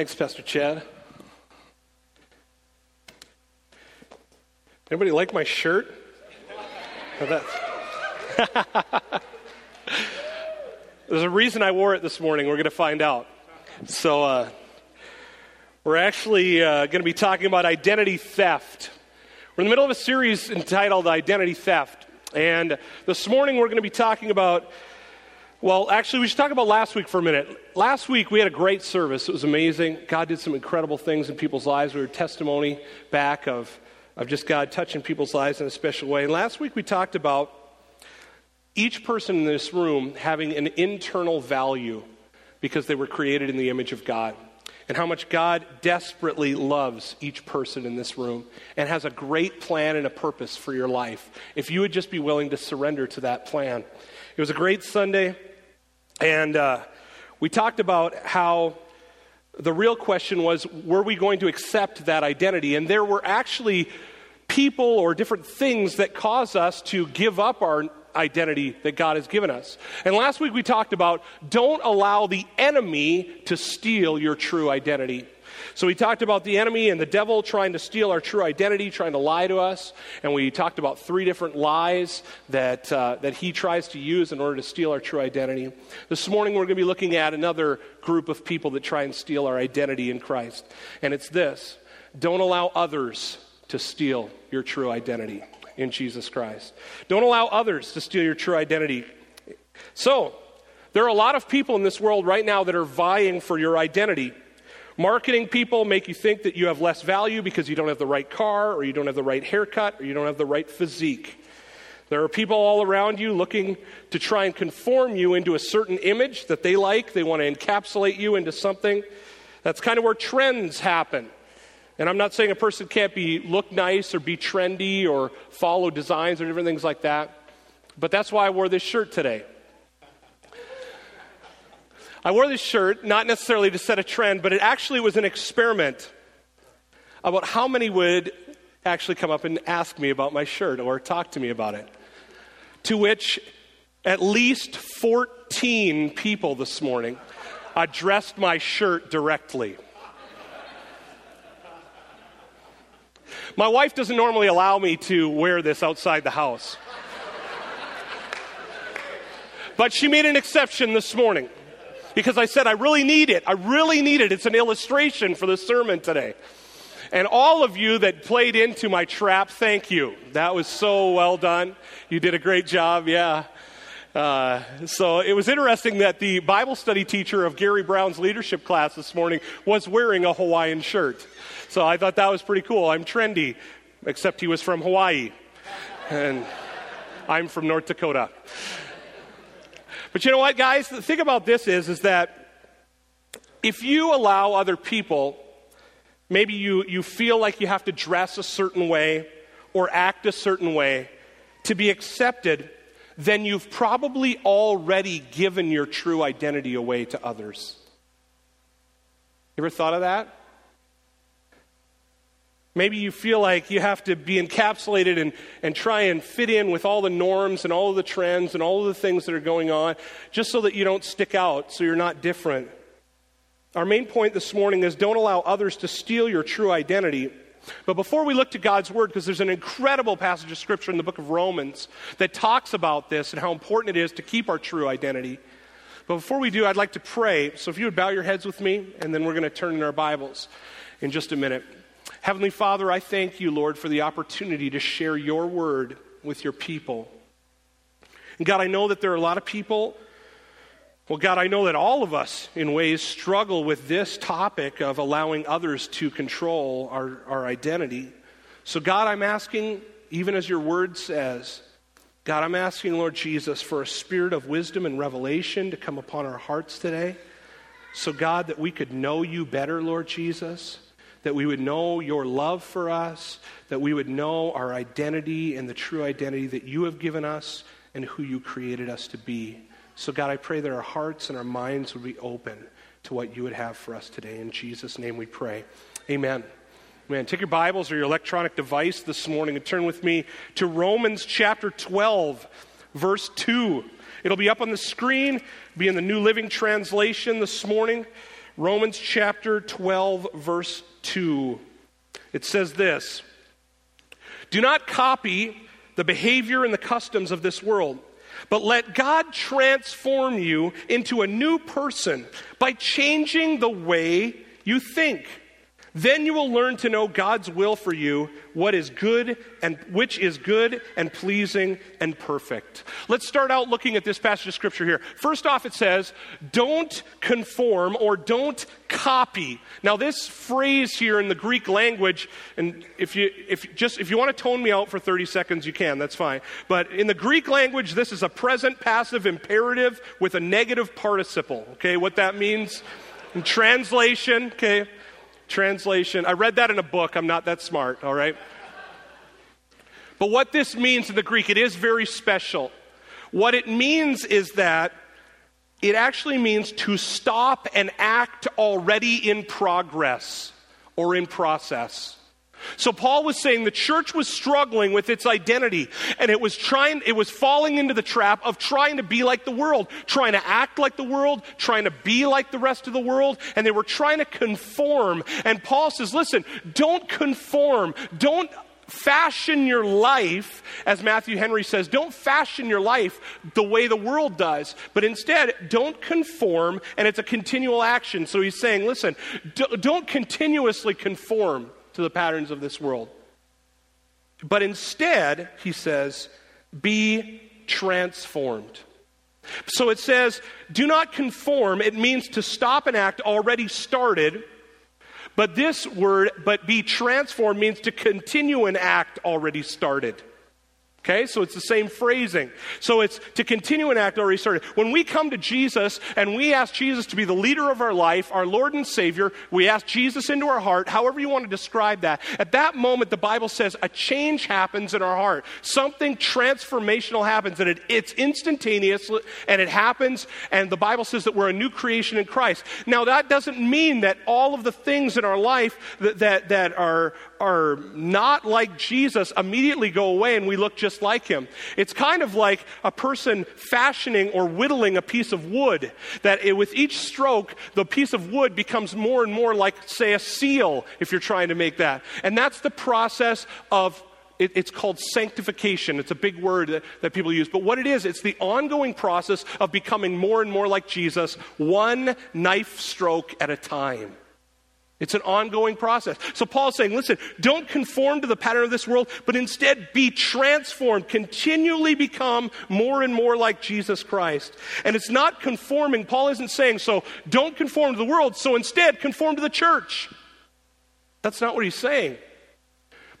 Thanks, Pastor Chad. Anybody like my shirt? There's a reason I wore it this morning. We're going to find out. So, uh, we're actually uh, going to be talking about identity theft. We're in the middle of a series entitled Identity Theft. And this morning we're going to be talking about, well, actually, we should talk about last week for a minute. Last week we had a great service. It was amazing. God did some incredible things in people's lives. We heard testimony back of, of just God touching people's lives in a special way. And last week we talked about each person in this room having an internal value because they were created in the image of God and how much God desperately loves each person in this room and has a great plan and a purpose for your life. If you would just be willing to surrender to that plan. It was a great Sunday, and uh, we talked about how the real question was were we going to accept that identity? And there were actually people or different things that cause us to give up our identity that God has given us. And last week we talked about don't allow the enemy to steal your true identity. So we talked about the enemy and the devil trying to steal our true identity, trying to lie to us, and we talked about three different lies that uh, that he tries to use in order to steal our true identity. This morning we're going to be looking at another group of people that try and steal our identity in Christ, and it's this: don't allow others to steal your true identity in Jesus Christ. Don't allow others to steal your true identity. So, there are a lot of people in this world right now that are vying for your identity. Marketing people make you think that you have less value because you don't have the right car, or you don't have the right haircut, or you don't have the right physique. There are people all around you looking to try and conform you into a certain image that they like. They want to encapsulate you into something. That's kind of where trends happen. And I'm not saying a person can't be look nice or be trendy or follow designs or different things like that. But that's why I wore this shirt today. I wore this shirt not necessarily to set a trend, but it actually was an experiment about how many would actually come up and ask me about my shirt or talk to me about it. To which at least 14 people this morning addressed my shirt directly. My wife doesn't normally allow me to wear this outside the house. But she made an exception this morning because I said, I really need it. I really need it. It's an illustration for the sermon today. And all of you that played into my trap, thank you. That was so well done. You did a great job, yeah. Uh, so it was interesting that the Bible study teacher of Gary Brown's leadership class this morning was wearing a Hawaiian shirt. So I thought that was pretty cool. I'm trendy, except he was from Hawaii. And I'm from North Dakota. But you know what, guys? The thing about this is, is that if you allow other people, maybe you, you feel like you have to dress a certain way or act a certain way to be accepted, then you've probably already given your true identity away to others. You ever thought of that? Maybe you feel like you have to be encapsulated and, and try and fit in with all the norms and all of the trends and all of the things that are going on just so that you don't stick out, so you're not different. Our main point this morning is don't allow others to steal your true identity. But before we look to God's Word, because there's an incredible passage of Scripture in the book of Romans that talks about this and how important it is to keep our true identity. But before we do, I'd like to pray. So if you would bow your heads with me, and then we're going to turn in our Bibles in just a minute. Heavenly Father, I thank you, Lord, for the opportunity to share your word with your people. And God, I know that there are a lot of people. Well, God, I know that all of us, in ways, struggle with this topic of allowing others to control our, our identity. So, God, I'm asking, even as your word says, God, I'm asking, Lord Jesus, for a spirit of wisdom and revelation to come upon our hearts today. So, God, that we could know you better, Lord Jesus that we would know your love for us, that we would know our identity and the true identity that you have given us and who you created us to be. So, God, I pray that our hearts and our minds would be open to what you would have for us today. In Jesus' name we pray. Amen. Amen. Take your Bibles or your electronic device this morning and turn with me to Romans chapter 12, verse 2. It'll be up on the screen, be in the New Living Translation this morning. Romans chapter 12, verse 2. It says this Do not copy the behavior and the customs of this world, but let God transform you into a new person by changing the way you think. Then you will learn to know God's will for you, what is good and which is good and pleasing and perfect. Let's start out looking at this passage of scripture here. First off, it says, don't conform or don't copy. Now, this phrase here in the Greek language, and if you if just if you want to tone me out for 30 seconds, you can, that's fine. But in the Greek language, this is a present passive imperative with a negative participle. Okay, what that means? In translation, okay translation. I read that in a book. I'm not that smart, all right? But what this means in the Greek, it is very special. What it means is that it actually means to stop an act already in progress or in process. So Paul was saying the church was struggling with its identity and it was trying it was falling into the trap of trying to be like the world, trying to act like the world, trying to be like the rest of the world and they were trying to conform. And Paul says, "Listen, don't conform. Don't fashion your life, as Matthew Henry says, don't fashion your life the way the world does, but instead, don't conform, and it's a continual action. So he's saying, listen, don't continuously conform to the patterns of this world. But instead, he says, be transformed. So it says, do not conform. It means to stop an act already started. But this word, but be transformed, means to continue an act already started. Okay, so it's the same phrasing. So it's to continue an act already started. When we come to Jesus and we ask Jesus to be the leader of our life, our Lord and Savior, we ask Jesus into our heart, however you want to describe that. At that moment, the Bible says a change happens in our heart. Something transformational happens, and it, it's instantaneous, and it happens, and the Bible says that we're a new creation in Christ. Now, that doesn't mean that all of the things in our life that, that, that are, are not like Jesus immediately go away and we look just like him. It's kind of like a person fashioning or whittling a piece of wood, that it, with each stroke, the piece of wood becomes more and more like, say, a seal, if you're trying to make that. And that's the process of it's called sanctification. It's a big word that, that, people use. But what it is, it's the ongoing process of becoming more and more like Jesus, one knife stroke at a time. It's an ongoing process. So Paul's saying, listen, don't conform to the pattern of this world, but instead be transformed, continually become more and more like Jesus Christ. And it's not conforming. Paul isn't saying, so don't conform to the world, so instead conform to the church. That's not what he's saying.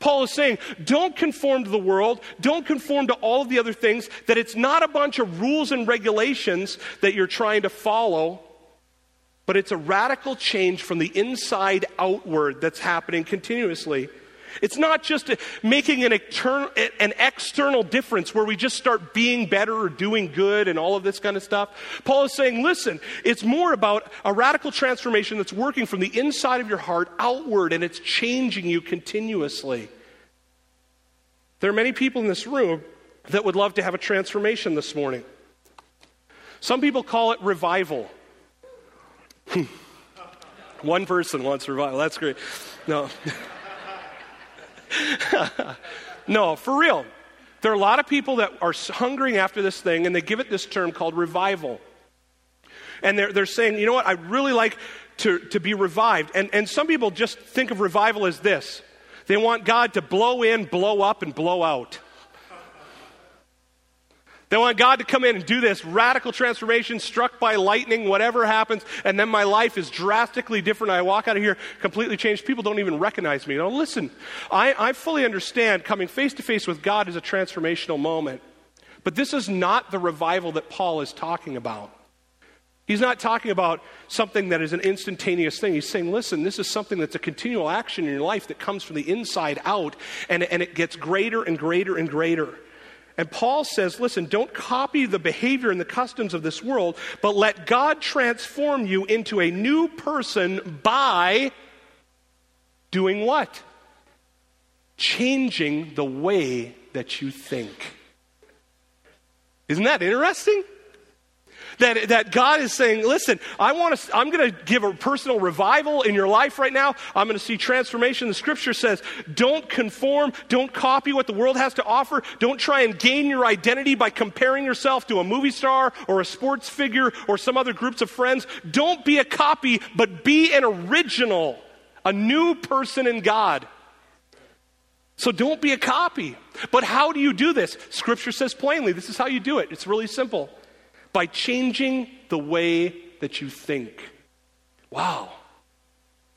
Paul is saying, don't conform to the world, don't conform to all of the other things, that it's not a bunch of rules and regulations that you're trying to follow but it's a radical change from the inside outward that's happening continuously. It's not just making an, eternal, an external difference where we just start being better or doing good and all of this kind of stuff. Paul is saying, listen, it's more about a radical transformation that's working from the inside of your heart outward and it's changing you continuously. There are many people in this room that would love to have a transformation this morning. Some people call it revival. Hmm. One person wants revival. That's great. No. no, for real. There are a lot of people that are hungering after this thing, and they give it this term called revival. And they're, they're saying, you know what, I'd really like to, to be revived. And, and some people just think of revival as this they want God to blow in, blow up, and blow out. They want God to come in and do this radical transformation, struck by lightning, whatever happens, and then my life is drastically different. I walk out of here completely changed. People don't even recognize me. Now, listen, I, I fully understand coming face to face with God is a transformational moment. But this is not the revival that Paul is talking about. He's not talking about something that is an instantaneous thing. He's saying, listen, this is something that's a continual action in your life that comes from the inside out, and, and it gets greater and greater and greater. And Paul says, listen, don't copy the behavior and the customs of this world, but let God transform you into a new person by doing what? Changing the way that you think. Isn't that interesting? That, that God is saying, listen, I want to, I'm going to give a personal revival in your life right now. I'm going to see transformation. The scripture says, don't conform, don't copy what the world has to offer. Don't try and gain your identity by comparing yourself to a movie star or a sports figure or some other groups of friends. Don't be a copy, but be an original, a new person in God. So don't be a copy. But how do you do this? Scripture says plainly this is how you do it. It's really simple by changing the way that you think. Wow,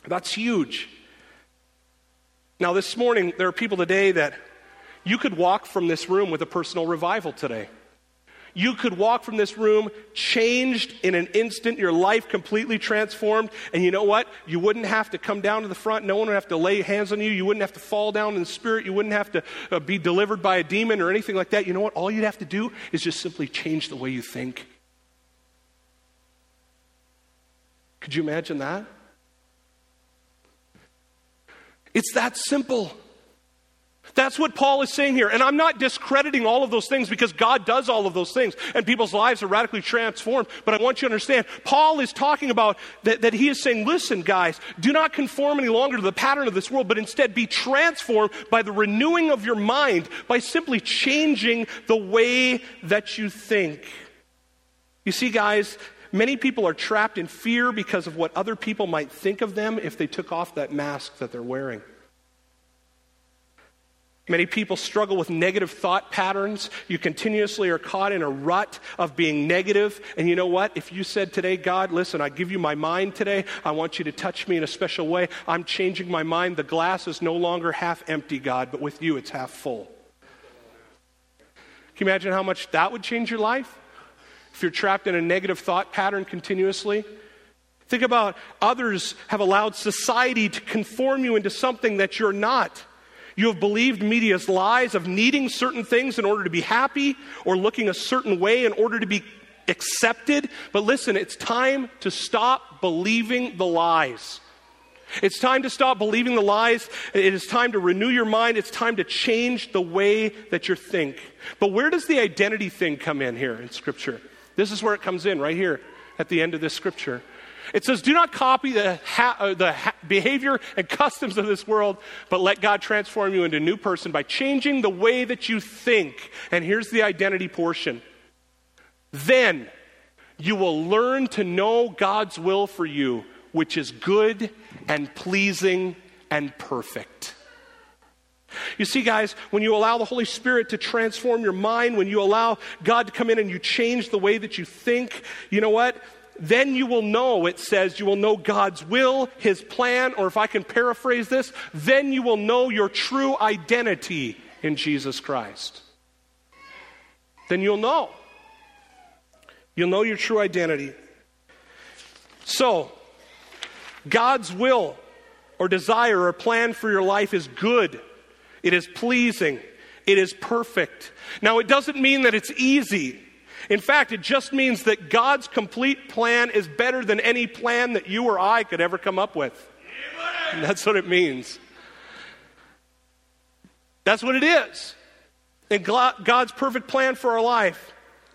that's huge. Now, this morning, there are people today that you could walk from this room with a personal revival today. You could walk from this room changed in an instant, your life completely transformed. And you know what? You wouldn't have to come down to the front. No one would have to lay hands on you. You wouldn't have to fall down in the spirit. You wouldn't have to uh, be delivered by a demon or anything like that. You know what? All you'd have to do is just simply change the way you think. Could you imagine that? It's that simple. That's what Paul is saying here. And I'm not discrediting all of those things because God does all of those things and people's lives are radically transformed. But I want you to understand, Paul is talking about that, that he is saying, listen, guys, do not conform any longer to the pattern of this world, but instead be transformed by the renewing of your mind, by simply changing the way that you think. You see, guys, many people are trapped in fear because of what other people might think of them if they took off that mask that they're wearing. Many people struggle with negative thought patterns. You continuously are caught in a rut of being negative. And you know what? If you said today, God, listen, I give you my mind today. I want you to touch me in a special way. I'm changing my mind. The glass is no longer half empty, God, but with you it's half full. Can you imagine how much that would change your life? If you're trapped in a negative thought pattern continuously? Think about others have allowed society to conform you into something that you're not. You have believed media's lies of needing certain things in order to be happy or looking a certain way in order to be accepted. But listen, it's time to stop believing the lies. It's time to stop believing the lies. It is time to renew your mind. It's time to change the way that you think. But where does the identity thing come in here in Scripture? This is where it comes in, right here at the end of this Scripture. It says, Do not copy the, ha- uh, the ha- behavior and customs of this world, but let God transform you into a new person by changing the way that you think. And here's the identity portion. Then you will learn to know God's will for you, which is good and pleasing and perfect. You see, guys, when you allow the Holy Spirit to transform your mind, when you allow God to come in and you change the way that you think, you know what? Then you will know, it says, you will know God's will, His plan, or if I can paraphrase this, then you will know your true identity in Jesus Christ. Then you'll know. You'll know your true identity. So, God's will or desire or plan for your life is good, it is pleasing, it is perfect. Now, it doesn't mean that it's easy. In fact, it just means that God's complete plan is better than any plan that you or I could ever come up with. And that's what it means. That's what it is. And God's perfect plan for our life.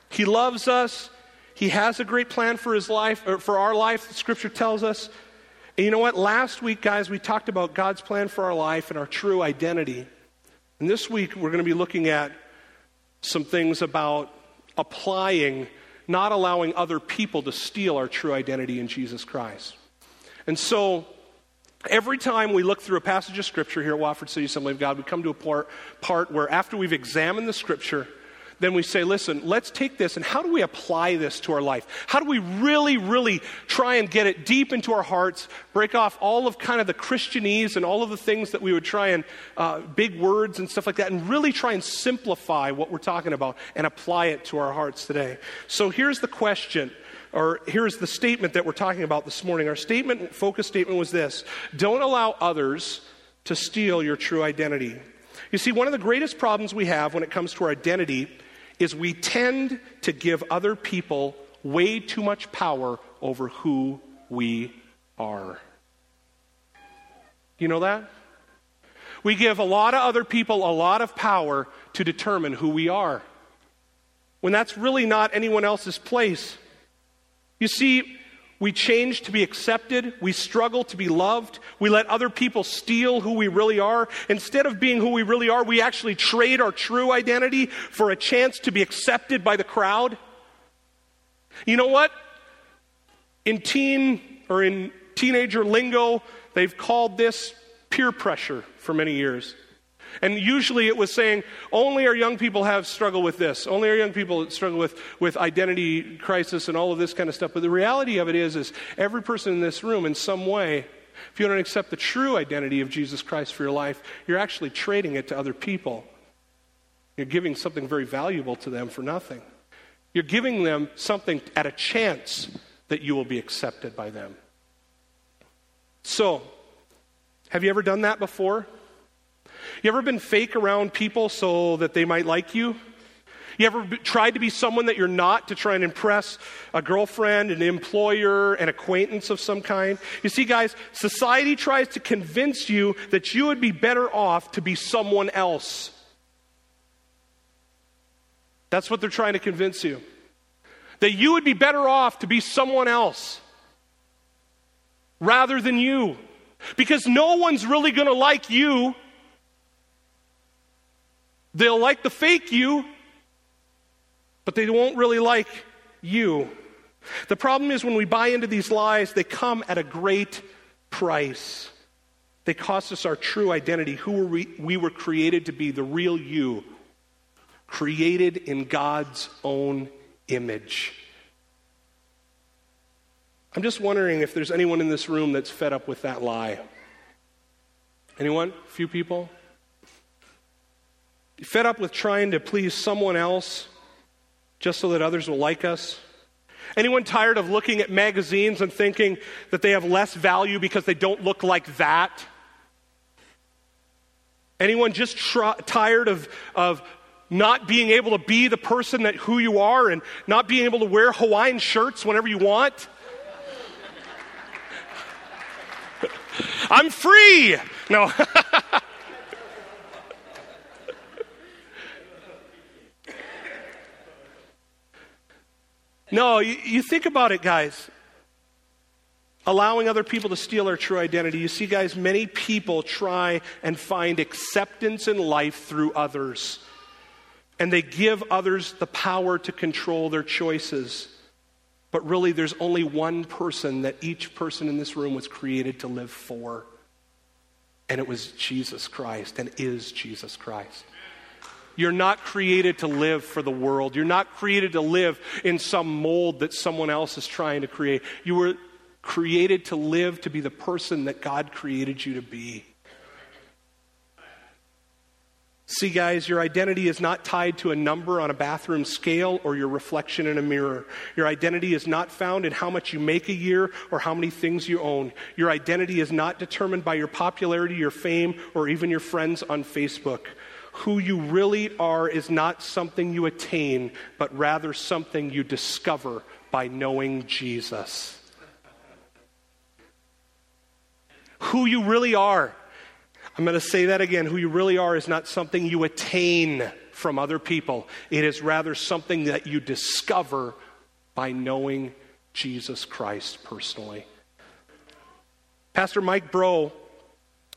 He loves us. He has a great plan for his life, or for our life, scripture tells us. And you know what? Last week, guys, we talked about God's plan for our life and our true identity. And this week, we're going to be looking at some things about applying, not allowing other people to steal our true identity in Jesus Christ. And so, every time we look through a passage of Scripture here at Watford City Assembly of God, we come to a part, part where after we've examined the Scripture, then we say, listen, let's take this and how do we apply this to our life? How do we really, really try and get it deep into our hearts, break off all of kind of the Christianese and all of the things that we would try and, uh, big words and stuff like that, and really try and simplify what we're talking about and apply it to our hearts today. So here's the question or here's the statement that we're talking about this morning. Our statement, focus statement was this Don't allow others to steal your true identity. You see, one of the greatest problems we have when it comes to our identity is we tend to give other people way too much power over who we are. You know that? We give a lot of other people a lot of power to determine who we are. When that's really not anyone else's place. You see, we change to be accepted. We struggle to be loved. We let other people steal who we really are. Instead of being who we really are, we actually trade our true identity for a chance to be accepted by the crowd. You know what? In teen or in teenager lingo, they've called this peer pressure for many years. And usually it was saying, only our young people have struggle with this. Only our young people struggle with, with identity crisis and all of this kind of stuff. But the reality of it is, is every person in this room, in some way, if you don't accept the true identity of Jesus Christ for your life, you're actually trading it to other people. You're giving something very valuable to them for nothing. You're giving them something at a chance that you will be accepted by them. So, have you ever done that before? You ever been fake around people so that they might like you? You ever tried to be someone that you're not to try and impress a girlfriend, an employer, an acquaintance of some kind? You see, guys, society tries to convince you that you would be better off to be someone else. That's what they're trying to convince you. That you would be better off to be someone else rather than you. Because no one's really going to like you They'll like the fake you, but they won't really like you. The problem is when we buy into these lies, they come at a great price. They cost us our true identity, who we, we were created to be, the real you, created in God's own image. I'm just wondering if there's anyone in this room that's fed up with that lie. Anyone? A few people? Fed up with trying to please someone else just so that others will like us? Anyone tired of looking at magazines and thinking that they have less value because they don't look like that? Anyone just tired of, of not being able to be the person that who you are and not being able to wear Hawaiian shirts whenever you want? I'm free. No. No, you, you think about it, guys. Allowing other people to steal our true identity. You see, guys, many people try and find acceptance in life through others. And they give others the power to control their choices. But really, there's only one person that each person in this room was created to live for. And it was Jesus Christ and is Jesus Christ. You're not created to live for the world. You're not created to live in some mold that someone else is trying to create. You were created to live to be the person that God created you to be. See, guys, your identity is not tied to a number on a bathroom scale or your reflection in a mirror. Your identity is not found in how much you make a year or how many things you own. Your identity is not determined by your popularity, your fame, or even your friends on Facebook who you really are is not something you attain, but rather something you discover by knowing Jesus. Who you really are. I'm going to say that again. Who you really are is not something you attain from other people, it is rather something that you discover by knowing Jesus Christ personally. Pastor Mike Breaux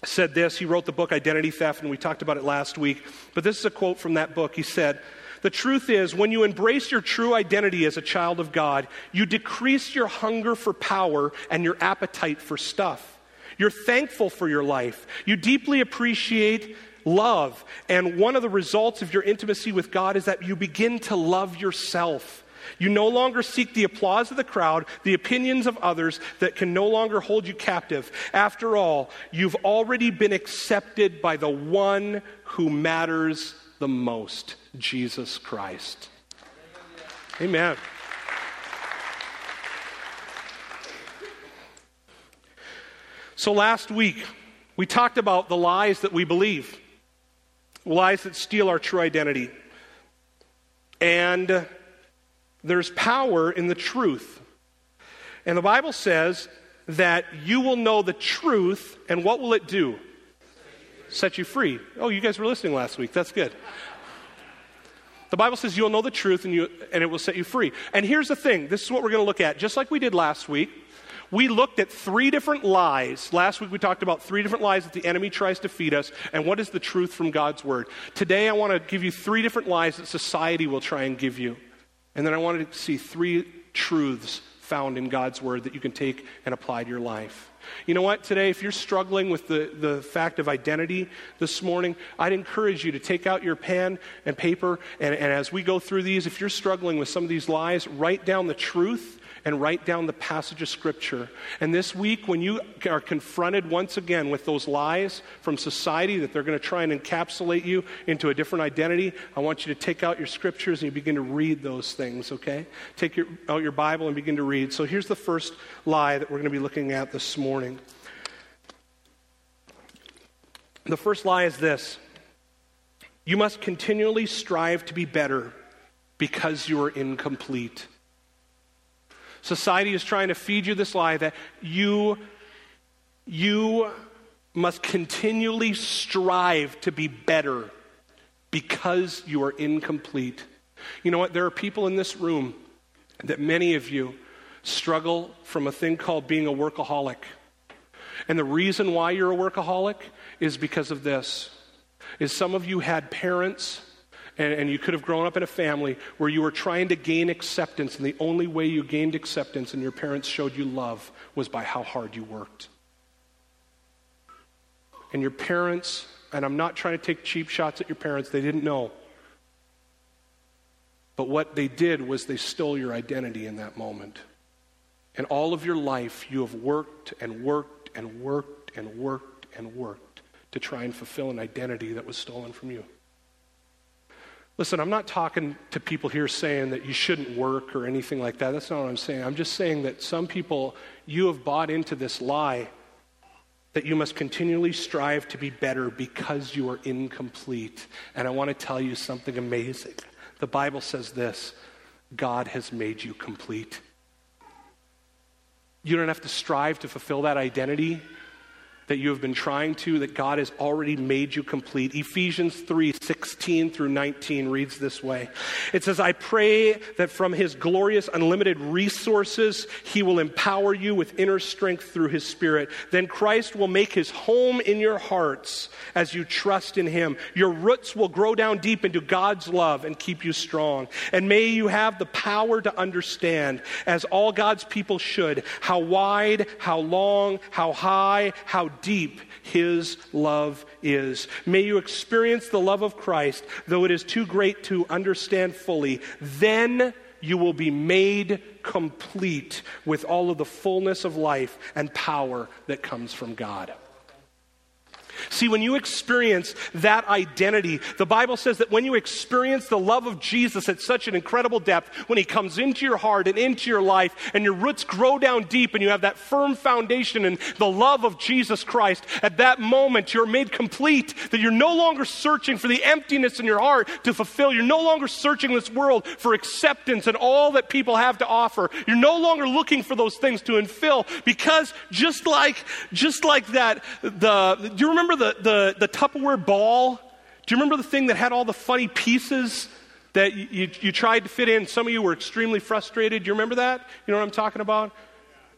said this. He wrote the book Identity Theft, and we talked about it last week. But this is a quote from that book. He said, The truth is, when you embrace your true identity as a child of God, you decrease your hunger for power and your appetite for stuff. You're thankful for your life. You deeply appreciate love. And one of the results of your intimacy with God is that you begin to love yourself. You no longer seek the applause of the crowd, the opinions of others that can no longer hold you captive. After all, you've already been accepted by the one who matters the most Jesus Christ. Amen. So last week, we talked about the lies that we believe, lies that steal our true identity. And there's power in the truth. And the Bible says that you will know the truth, and what will it do? Set you free. Oh, you guys were listening last week. That's good. The Bible says you'll know the truth and, you, and it will set you free. And here's the thing this is what we're going to look at, just like we did last week. We looked at three different lies. Last week we talked about three different lies that the enemy tries to feed us and what is the truth from God's word. Today I want to give you three different lies that society will try and give you. And then I wanted to see three truths found in God's word that you can take and apply to your life. You know what? Today, if you're struggling with the, the fact of identity this morning, I'd encourage you to take out your pen and paper. And, and as we go through these, if you're struggling with some of these lies, write down the truth and write down the passage of Scripture. And this week, when you are confronted once again with those lies from society that they're going to try and encapsulate you into a different identity, I want you to take out your Scriptures and you begin to read those things, okay? Take your, out your Bible and begin to read. So here's the first lie that we're going to be looking at this morning. The first lie is this you must continually strive to be better because you are incomplete. Society is trying to feed you this lie that you, you must continually strive to be better because you are incomplete. You know what? There are people in this room that many of you struggle from a thing called being a workaholic. And the reason why you're a workaholic is because of this. Is some of you had parents and, and you could have grown up in a family where you were trying to gain acceptance, and the only way you gained acceptance and your parents showed you love was by how hard you worked. And your parents, and I'm not trying to take cheap shots at your parents, they didn't know. But what they did was they stole your identity in that moment. And all of your life, you have worked and worked and worked and worked and worked to try and fulfill an identity that was stolen from you. Listen, I'm not talking to people here saying that you shouldn't work or anything like that. That's not what I'm saying. I'm just saying that some people, you have bought into this lie that you must continually strive to be better because you are incomplete. And I want to tell you something amazing. The Bible says this God has made you complete. You don't have to strive to fulfill that identity that you have been trying to, that God has already made you complete. Ephesians 3 16 through 19 reads this way It says, I pray that from his glorious, unlimited resources, he will empower you with inner strength through his Spirit. Then Christ will make his home in your hearts as you trust in him. Your roots will grow down deep into God's love and keep you strong. And may you have the power to understand, as all God's people should, how wide, how long, how high, how deep His love is. May you experience the love of Christ, though it is too great to understand fully. Then you will be made complete with all of the fullness of life and power that comes from God. See, when you experience that identity, the Bible says that when you experience the love of Jesus at such an incredible depth, when He comes into your heart and into your life, and your roots grow down deep, and you have that firm foundation in the love of Jesus Christ, at that moment you're made complete, that you're no longer searching for the emptiness in your heart to fulfill. You're no longer searching this world for acceptance and all that people have to offer. You're no longer looking for those things to infill because just like, just like that, the, do you remember the, the, the Tupperware ball? Do you remember the thing that had all the funny pieces that you, you, you tried to fit in? Some of you were extremely frustrated. Do you remember that? You know what I'm talking about?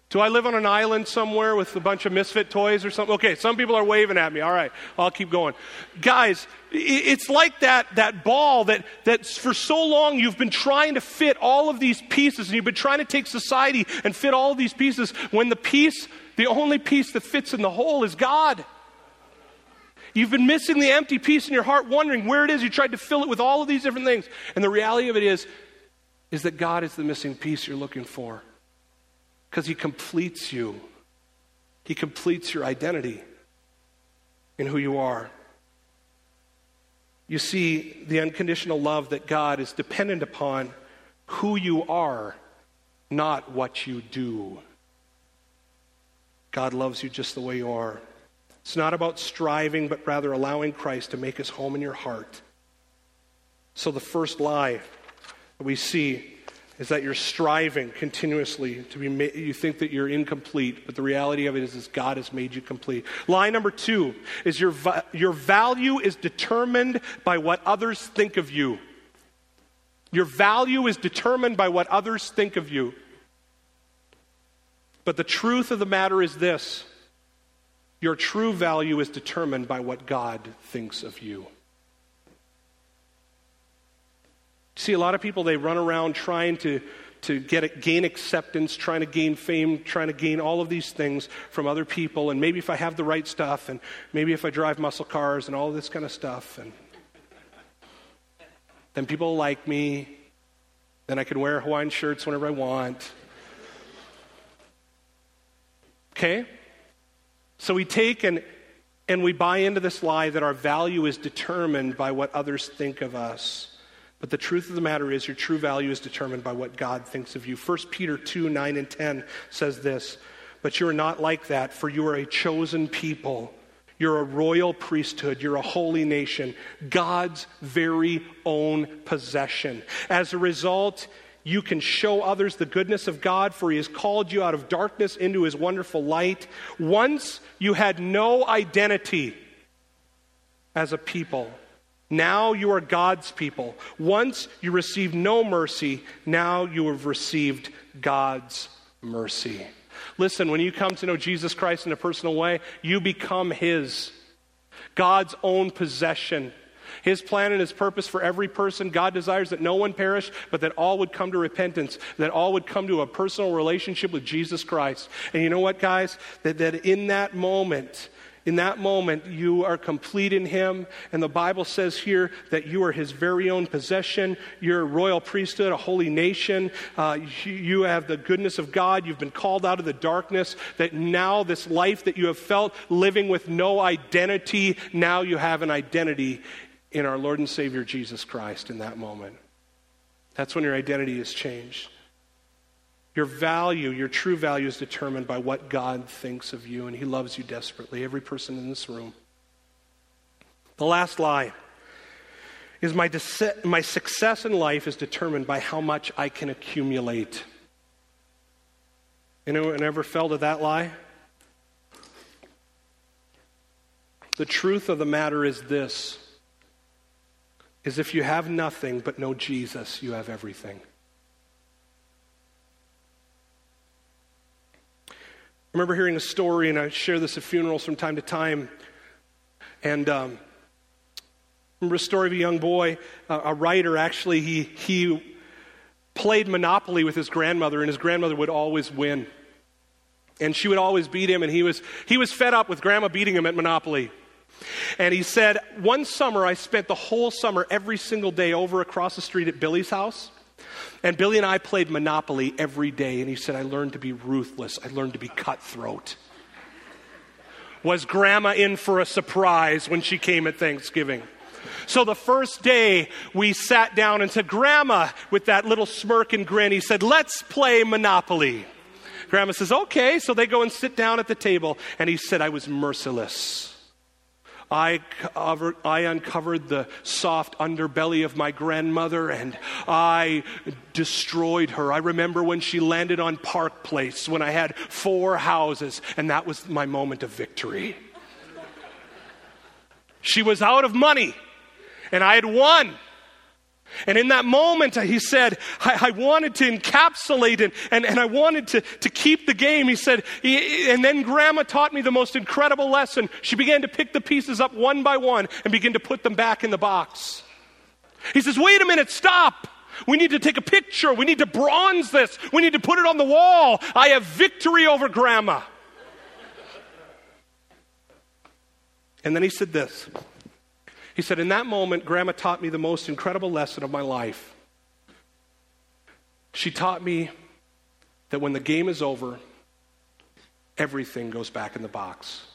Do I live on an island somewhere with a bunch of misfit toys or something? Okay, some people are waving at me. All right, I'll keep going. Guys, it's like that, that ball that, that for so long you've been trying to fit all of these pieces and you've been trying to take society and fit all of these pieces when the piece, the only piece that fits in the whole is God. You've been missing the empty piece in your heart, wondering where it is. You tried to fill it with all of these different things. And the reality of it is, is that God is the missing piece you're looking for. Because He completes you, He completes your identity in who you are. You see, the unconditional love that God is dependent upon who you are, not what you do. God loves you just the way you are. It's not about striving, but rather allowing Christ to make his home in your heart. So, the first lie that we see is that you're striving continuously to be ma- you think that you're incomplete but the reality of it is, is god has made you complete lie number two is your, va- your value is determined by what others think of you Your value is determined by what others think of you. But the truth of the matter is this your true value is determined by what God thinks of you. See, a lot of people, they run around trying to, to get gain acceptance, trying to gain fame, trying to gain all of these things from other people. And maybe if I have the right stuff, and maybe if I drive muscle cars and all this kind of stuff, and then people like me. Then I can wear Hawaiian shirts whenever I want. Okay? So we take and, and we buy into this lie that our value is determined by what others think of us. But the truth of the matter is, your true value is determined by what God thinks of you. 1 Peter 2 9 and 10 says this But you are not like that, for you are a chosen people. You're a royal priesthood. You're a holy nation, God's very own possession. As a result, you can show others the goodness of God, for He has called you out of darkness into His wonderful light. Once you had no identity as a people. Now you are God's people. Once you received no mercy, now you have received God's mercy. Listen, when you come to know Jesus Christ in a personal way, you become His, God's own possession. His plan and His purpose for every person, God desires that no one perish, but that all would come to repentance, that all would come to a personal relationship with Jesus Christ. And you know what, guys? That, that in that moment, in that moment, you are complete in Him. And the Bible says here that you are His very own possession. You're a royal priesthood, a holy nation. Uh, you have the goodness of God. You've been called out of the darkness. That now, this life that you have felt living with no identity, now you have an identity in our Lord and Savior Jesus Christ in that moment. That's when your identity is changed. Your value, your true value, is determined by what God thinks of you, and He loves you desperately, every person in this room. The last lie is my, my success in life is determined by how much I can accumulate. Anyone ever fell to that lie? The truth of the matter is this is if you have nothing but know Jesus, you have everything. I remember hearing a story, and I share this at funerals from time to time. And um, remember a story of a young boy, a writer actually, he, he played Monopoly with his grandmother, and his grandmother would always win. And she would always beat him, and he was, he was fed up with grandma beating him at Monopoly. And he said, One summer, I spent the whole summer, every single day, over across the street at Billy's house. And Billy and I played Monopoly every day, and he said, I learned to be ruthless. I learned to be cutthroat. Was grandma in for a surprise when she came at Thanksgiving? So the first day we sat down and said, Grandma, with that little smirk and grin, he said, Let's play Monopoly. Grandma says, Okay. So they go and sit down at the table, and he said, I was merciless. I, I uncovered the soft underbelly of my grandmother and I destroyed her. I remember when she landed on Park Place when I had four houses, and that was my moment of victory. She was out of money, and I had won. And in that moment, he said, I, I wanted to encapsulate it and, and I wanted to, to keep the game. He said, and then grandma taught me the most incredible lesson. She began to pick the pieces up one by one and begin to put them back in the box. He says, wait a minute, stop. We need to take a picture. We need to bronze this. We need to put it on the wall. I have victory over grandma. And then he said this. He said, In that moment, Grandma taught me the most incredible lesson of my life. She taught me that when the game is over, everything goes back in the box.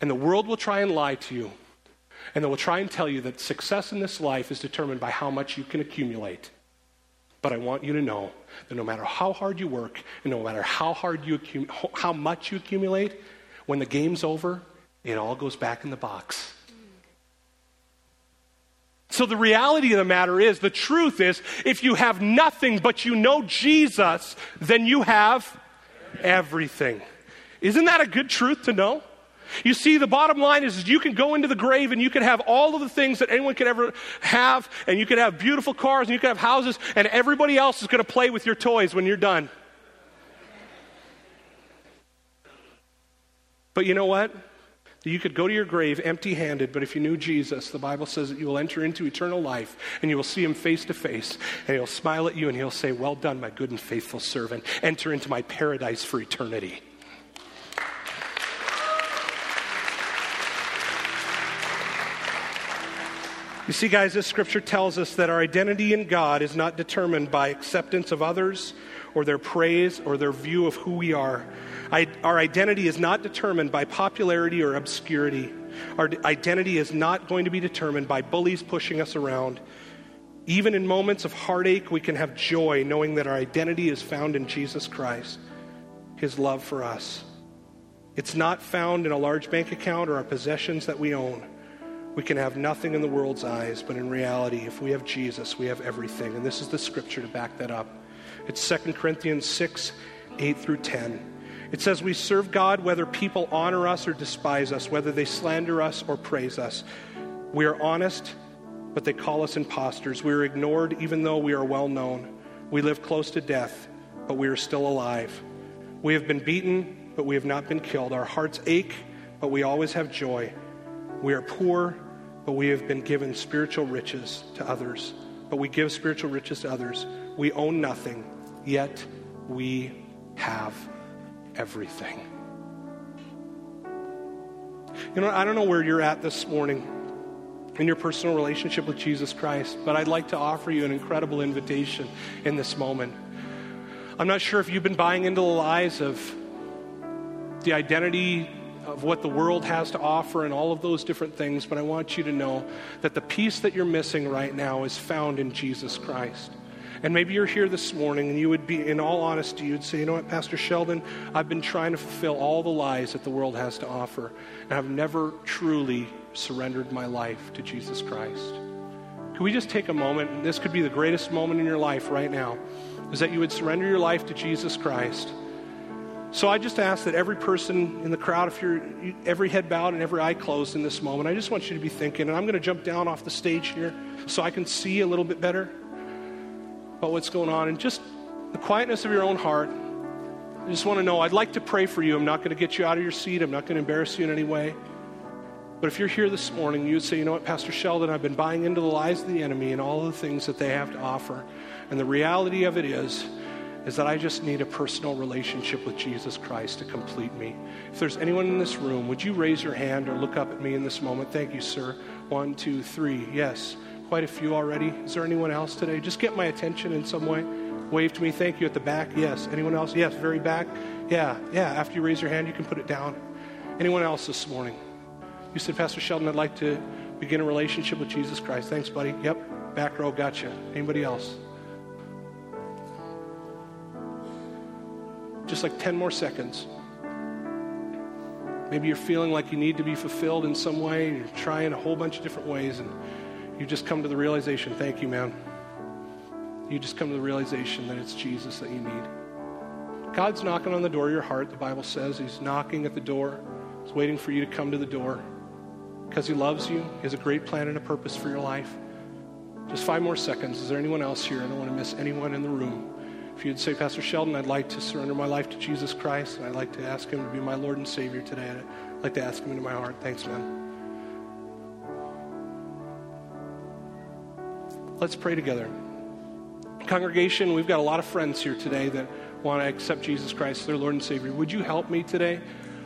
And the world will try and lie to you. And they will try and tell you that success in this life is determined by how much you can accumulate. But I want you to know that no matter how hard you work and no matter how hard you how much you accumulate, when the game's over, it all goes back in the box. So, the reality of the matter is the truth is if you have nothing but you know Jesus, then you have everything. Isn't that a good truth to know? You see, the bottom line is, you can go into the grave and you can have all of the things that anyone could ever have, and you can have beautiful cars and you can have houses, and everybody else is going to play with your toys when you're done. But you know what? You could go to your grave empty handed, but if you knew Jesus, the Bible says that you will enter into eternal life and you will see him face to face, and he'll smile at you and he'll say, Well done, my good and faithful servant. Enter into my paradise for eternity. You see, guys, this scripture tells us that our identity in God is not determined by acceptance of others or their praise or their view of who we are. I, our identity is not determined by popularity or obscurity. Our identity is not going to be determined by bullies pushing us around. Even in moments of heartache, we can have joy knowing that our identity is found in Jesus Christ, His love for us. It's not found in a large bank account or our possessions that we own. We can have nothing in the world's eyes, but in reality, if we have Jesus, we have everything. And this is the scripture to back that up. It's 2 Corinthians 6 8 through 10. It says, We serve God whether people honor us or despise us, whether they slander us or praise us. We are honest, but they call us impostors. We are ignored even though we are well known. We live close to death, but we are still alive. We have been beaten, but we have not been killed. Our hearts ache, but we always have joy. We are poor, but we have been given spiritual riches to others. But we give spiritual riches to others. We own nothing, yet we have everything. You know, I don't know where you're at this morning in your personal relationship with Jesus Christ, but I'd like to offer you an incredible invitation in this moment. I'm not sure if you've been buying into the lies of the identity of what the world has to offer and all of those different things, but I want you to know that the peace that you're missing right now is found in Jesus Christ. And maybe you're here this morning and you would be, in all honesty, you'd say, you know what, Pastor Sheldon, I've been trying to fulfill all the lies that the world has to offer, and I've never truly surrendered my life to Jesus Christ. Could we just take a moment, and this could be the greatest moment in your life right now, is that you would surrender your life to Jesus Christ. So I just ask that every person in the crowd, if you're every head bowed and every eye closed in this moment, I just want you to be thinking, and I'm going to jump down off the stage here so I can see a little bit better about what's going on. And just the quietness of your own heart, I just want to know I'd like to pray for you. I'm not going to get you out of your seat, I'm not going to embarrass you in any way. But if you're here this morning, you would say, you know what, Pastor Sheldon, I've been buying into the lies of the enemy and all the things that they have to offer. And the reality of it is, is that I just need a personal relationship with Jesus Christ to complete me. If there's anyone in this room, would you raise your hand or look up at me in this moment? Thank you, sir. One, two, three. Yes, quite a few already. Is there anyone else today? Just get my attention in some way. Wave to me. Thank you at the back. Yes. Anyone else? Yes, very back. Yeah, yeah. After you raise your hand, you can put it down. Anyone else this morning? You said, Pastor Sheldon, I'd like to begin a relationship with Jesus Christ. Thanks, buddy. Yep. Back row, gotcha. Anybody else? just like 10 more seconds. Maybe you're feeling like you need to be fulfilled in some way. You're trying a whole bunch of different ways, and you just come to the realization thank you, man. You just come to the realization that it's Jesus that you need. God's knocking on the door of your heart, the Bible says. He's knocking at the door, He's waiting for you to come to the door because He loves you. He has a great plan and a purpose for your life. Just five more seconds. Is there anyone else here? I don't want to miss anyone in the room. If you'd say, Pastor Sheldon, I'd like to surrender my life to Jesus Christ, and I'd like to ask Him to be my Lord and Savior today, I'd like to ask Him into my heart. Thanks, man. Let's pray together. Congregation, we've got a lot of friends here today that want to accept Jesus Christ as their Lord and Savior. Would you help me today?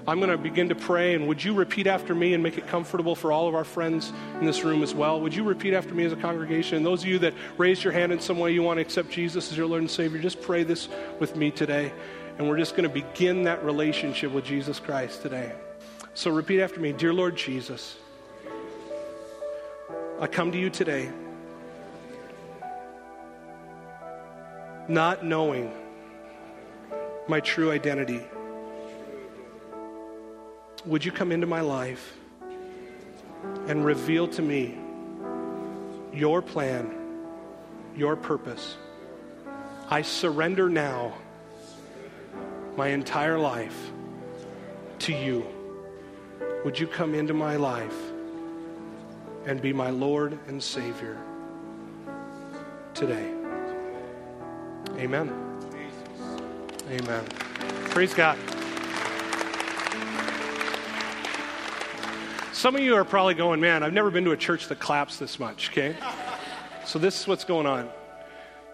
I'm going to begin to pray, and would you repeat after me and make it comfortable for all of our friends in this room as well? Would you repeat after me as a congregation? And those of you that raised your hand in some way you want to accept Jesus as your Lord and Savior, just pray this with me today. And we're just going to begin that relationship with Jesus Christ today. So repeat after me Dear Lord Jesus, I come to you today not knowing my true identity. Would you come into my life and reveal to me your plan, your purpose? I surrender now my entire life to you. would you come into my life and be my Lord and Savior today? Amen. Amen. Praise God. Some of you are probably going, man, I've never been to a church that claps this much, okay? So this is what's going on.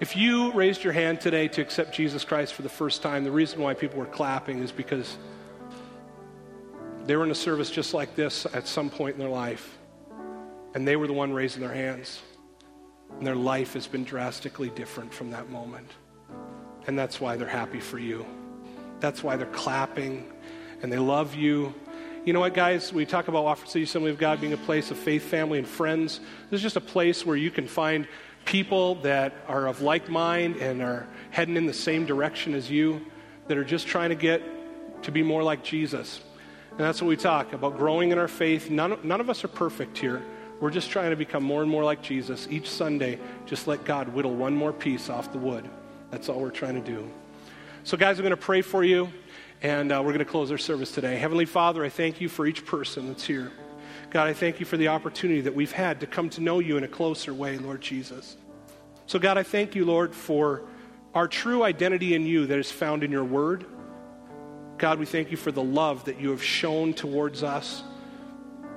If you raised your hand today to accept Jesus Christ for the first time, the reason why people were clapping is because they were in a service just like this at some point in their life, and they were the one raising their hands. And their life has been drastically different from that moment. And that's why they're happy for you. That's why they're clapping and they love you you know what, guys? We talk about Watford City Assembly of God being a place of faith, family, and friends. This is just a place where you can find people that are of like mind and are heading in the same direction as you, that are just trying to get to be more like Jesus. And that's what we talk about growing in our faith. None, none of us are perfect here. We're just trying to become more and more like Jesus. Each Sunday, just let God whittle one more piece off the wood. That's all we're trying to do. So, guys, I'm going to pray for you. And uh, we're going to close our service today. Heavenly Father, I thank you for each person that's here. God, I thank you for the opportunity that we've had to come to know you in a closer way, Lord Jesus. So, God, I thank you, Lord, for our true identity in you that is found in your word. God, we thank you for the love that you have shown towards us.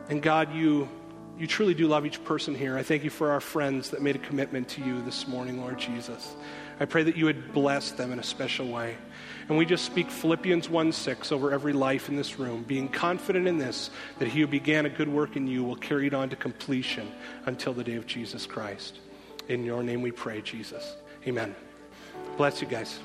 And God, you, you truly do love each person here. I thank you for our friends that made a commitment to you this morning, Lord Jesus. I pray that you would bless them in a special way. And we just speak Philippians 1 6 over every life in this room, being confident in this, that he who began a good work in you will carry it on to completion until the day of Jesus Christ. In your name we pray, Jesus. Amen. Bless you guys.